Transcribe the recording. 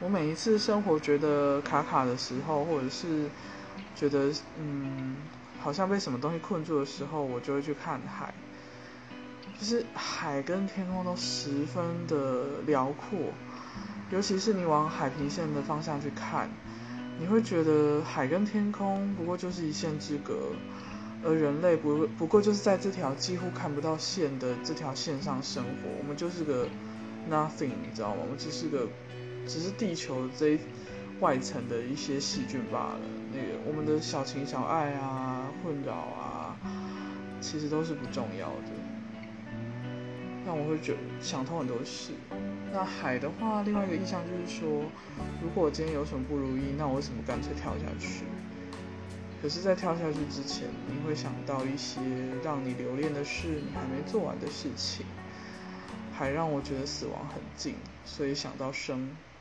我每一次生活觉得卡卡的时候，或者是觉得嗯好像被什么东西困住的时候，我就会去看海。就是海跟天空都十分的辽阔，尤其是你往海平线的方向去看，你会觉得海跟天空不过就是一线之隔，而人类不不过就是在这条几乎看不到线的这条线上生活，我们就是个 nothing，你知道吗？我们只是个，只是地球这一外层的一些细菌罢了。那个我们的小情小爱啊，困扰啊，其实都是不重要的。那我会觉得想通很多事。那海的话，另外一个意象就是说，如果我今天有什么不如意，那我为什么干脆跳下去？可是，在跳下去之前，你会想到一些让你留恋的事，你还没做完的事情。海让我觉得死亡很近，所以想到生。